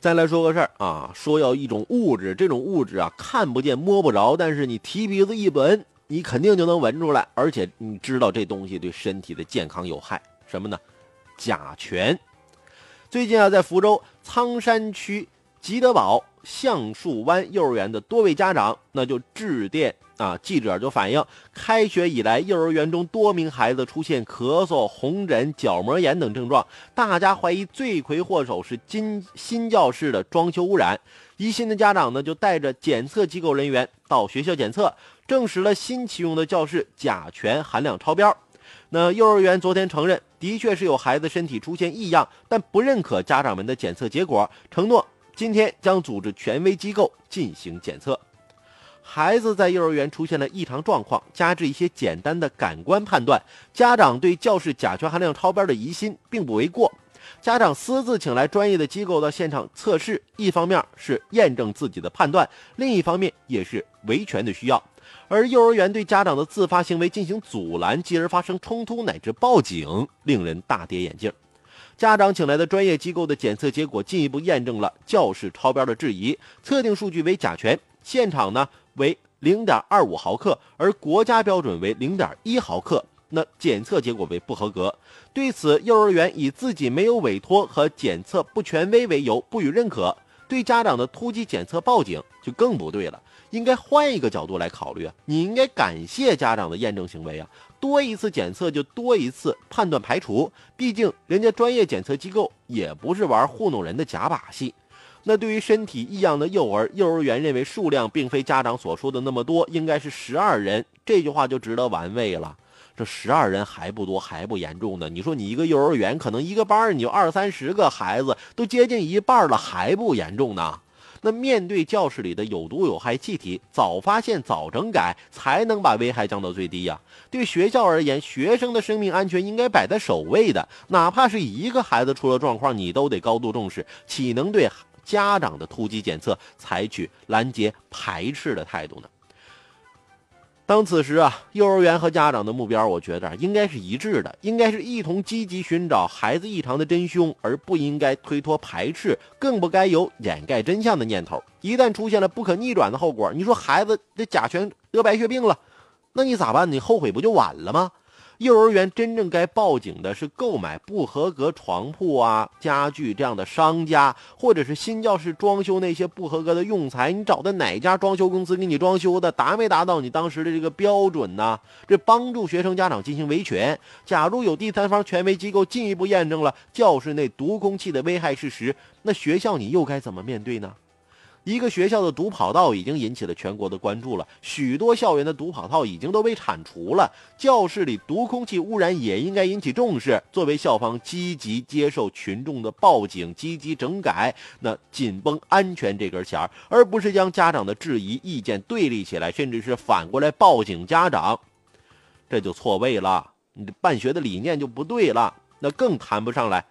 再来说个事儿啊，说要一种物质，这种物质啊看不见摸不着，但是你提鼻子一闻，你肯定就能闻出来，而且你知道这东西对身体的健康有害，什么呢？甲醛。最近啊，在福州仓山区吉德堡橡树湾幼儿园的多位家长，那就致电。啊！记者就反映，开学以来，幼儿园中多名孩子出现咳嗽、红疹、角膜炎等症状，大家怀疑罪魁祸首是新新教室的装修污染。疑心的家长呢，就带着检测机构人员到学校检测，证实了新启用的教室甲醛含量超标。那幼儿园昨天承认，的确是有孩子身体出现异样，但不认可家长们的检测结果，承诺今天将组织权威机构进行检测。孩子在幼儿园出现了异常状况，加之一些简单的感官判断，家长对教室甲醛含量超标的疑心并不为过。家长私自请来专业的机构到现场测试，一方面是验证自己的判断，另一方面也是维权的需要。而幼儿园对家长的自发行为进行阻拦，继而发生冲突乃至报警，令人大跌眼镜。家长请来的专业机构的检测结果进一步验证了教室超标的质疑，测定数据为甲醛，现场呢？为零点二五毫克，而国家标准为零点一毫克，那检测结果为不合格。对此，幼儿园以自己没有委托和检测不权威为由不予认可。对家长的突击检测报警就更不对了，应该换一个角度来考虑啊！你应该感谢家长的验证行为啊，多一次检测就多一次判断排除，毕竟人家专业检测机构也不是玩糊弄人的假把戏。那对于身体异样的幼儿，幼儿园认为数量并非家长所说的那么多，应该是十二人。这句话就值得玩味了。这十二人还不多，还不严重呢。你说你一个幼儿园，可能一个班你就二三十个孩子，都接近一半了，还不严重呢？那面对教室里的有毒有害气体，早发现早整改，才能把危害降到最低呀。对学校而言，学生的生命安全应该摆在首位的，哪怕是一个孩子出了状况，你都得高度重视，岂能对？家长的突击检测采取拦截排斥的态度呢？当此时啊，幼儿园和家长的目标，我觉得应该是一致的，应该是一同积极寻找孩子异常的真凶，而不应该推脱排斥，更不该有掩盖真相的念头。一旦出现了不可逆转的后果，你说孩子这甲醛得白血病了，那你咋办？你后悔不就晚了吗？幼儿园真正该报警的是购买不合格床铺啊、家具这样的商家，或者是新教室装修那些不合格的用材。你找的哪家装修公司给你装修的，达没达到你当时的这个标准呢？这帮助学生家长进行维权。假如有第三方权威机构进一步验证了教室内毒空气的危害事实，那学校你又该怎么面对呢？一个学校的毒跑道已经引起了全国的关注了，许多校园的毒跑道已经都被铲除了。教室里毒空气污染也应该引起重视。作为校方，积极接受群众的报警，积极整改，那紧绷安全这根弦儿，而不是将家长的质疑意见对立起来，甚至是反过来报警家长，这就错位了。你办学的理念就不对了，那更谈不上来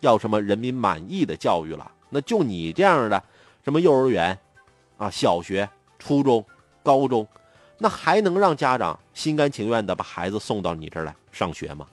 要什么人民满意的教育了。那就你这样的。什么幼儿园，啊，小学、初中、高中，那还能让家长心甘情愿的把孩子送到你这儿来上学吗？